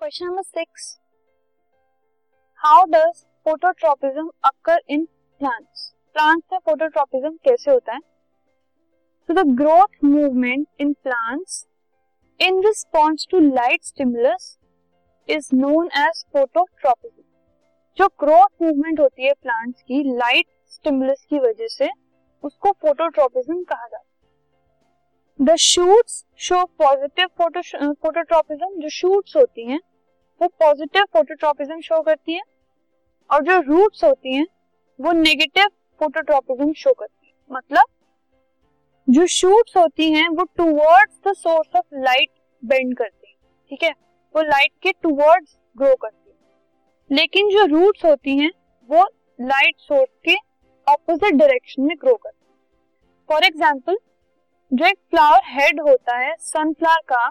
Question number six how does phototropism occur in plants plants में phototropism कैसे होता है? तो the growth movement in plants in response to light stimulus is known as phototropism जो growth movement होती है plants की light stimulus की वजह से, उसको फोटोट्रोपिज्म कहा जाता है। The shoots show positive phototropism जो शूट्स होती हैं वो पॉजिटिव फोटोट्रोपिज्म शो करती है और जो रूट्स होती हैं, वो नेगेटिव फोटोट्रोपिज्म शो करती हैं। मतलब जो शूट्स होती हैं, वो towards the source of light bend करती हैं, ठीक है? वो लाइट के टुवर्ड्स ग्रो करती है। लेकिन जो रूट्स होती हैं, वो लाइट सोर्स के ऑपोजिट डायरेक्शन में ग्रो करती है। फॉर एग्ज़ाम्पल जो एक फ्लावर हेड होता है सनफ्लावर का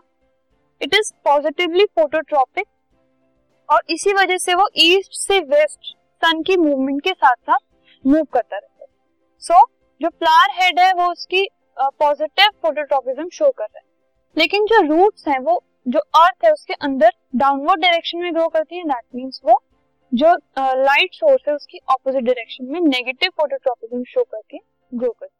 इट इज़ पॉजिटिवली फोटोट्रॉपिक और इसी वजह से वो ईस्ट से वेस्ट सन की मूवमेंट के साथ साथ मूव करता रहता है। सो so, जो फ्लावर हेड है वो उसकी पॉजिटिव फोटोट्रॉपिज्म शो कर रहा है। लेकिन जो रूट्स हैं वो जो अर्थ है उसके अंदर डाउनवर्ड डायरेक्शन में ग्रो करती है। दैट मींस वो जो लाइट सोर्स है उसकी ऑपोजिट डायरेक्शन में नेगेटिव फोटोट्रॉपिज्म शो करके ग्रो करती है।